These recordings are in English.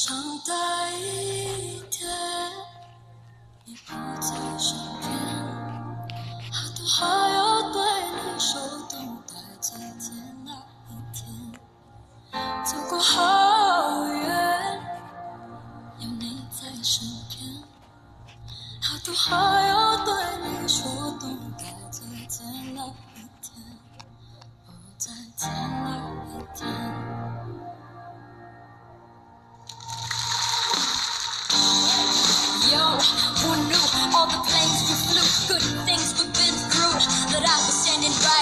长大一点，你不在身边，好多话要对你说，等待再见那一天，走过好远，有你在身边，好多话要对你说，等待再见那一天，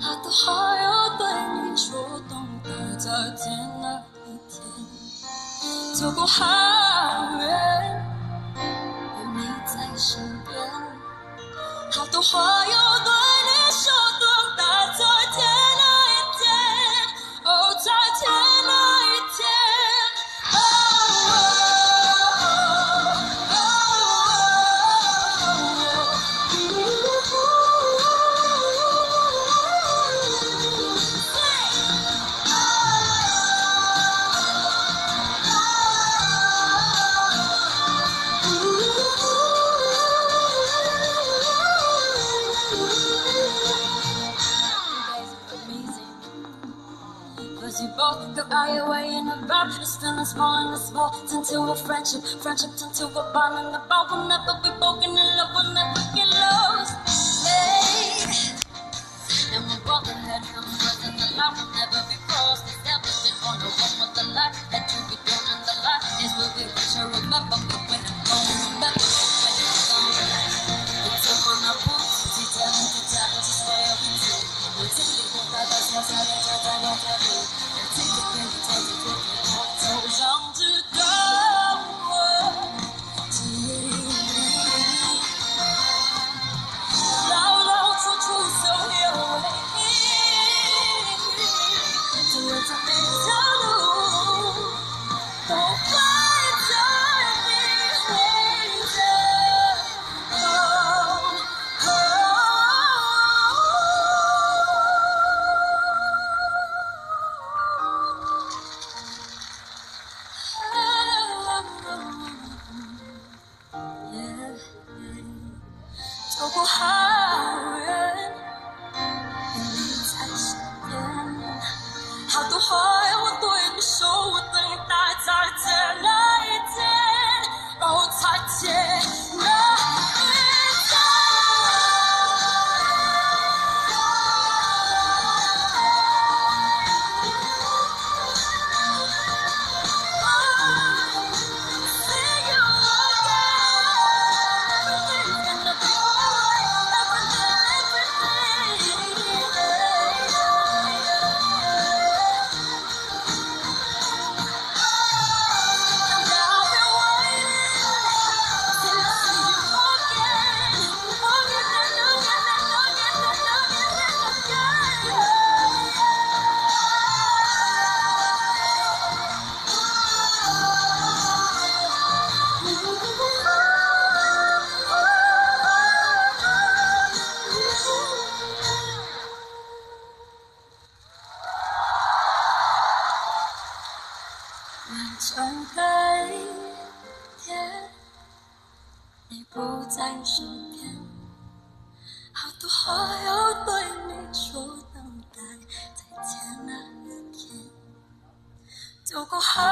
好多话要对你说，懂得再见那一天，走过海。Cause you both out your way and about It's feeling small and it's small. Turn to a friendship Friendship to a bond And the bond will never be broken And love will never get lost. Hey And my brotherhood comes first And the line will never be crossed. Established it on the one with the light That you be doing in the light Is what we wish I remember But when I'm gone when it's gone. It's up on our boots to tell we We our best What's our nature That won't tell Thank you. 走过好远，有你在身边，好多话等待一天，你不在身边，好多话要对你说，等待再见那一天，走过好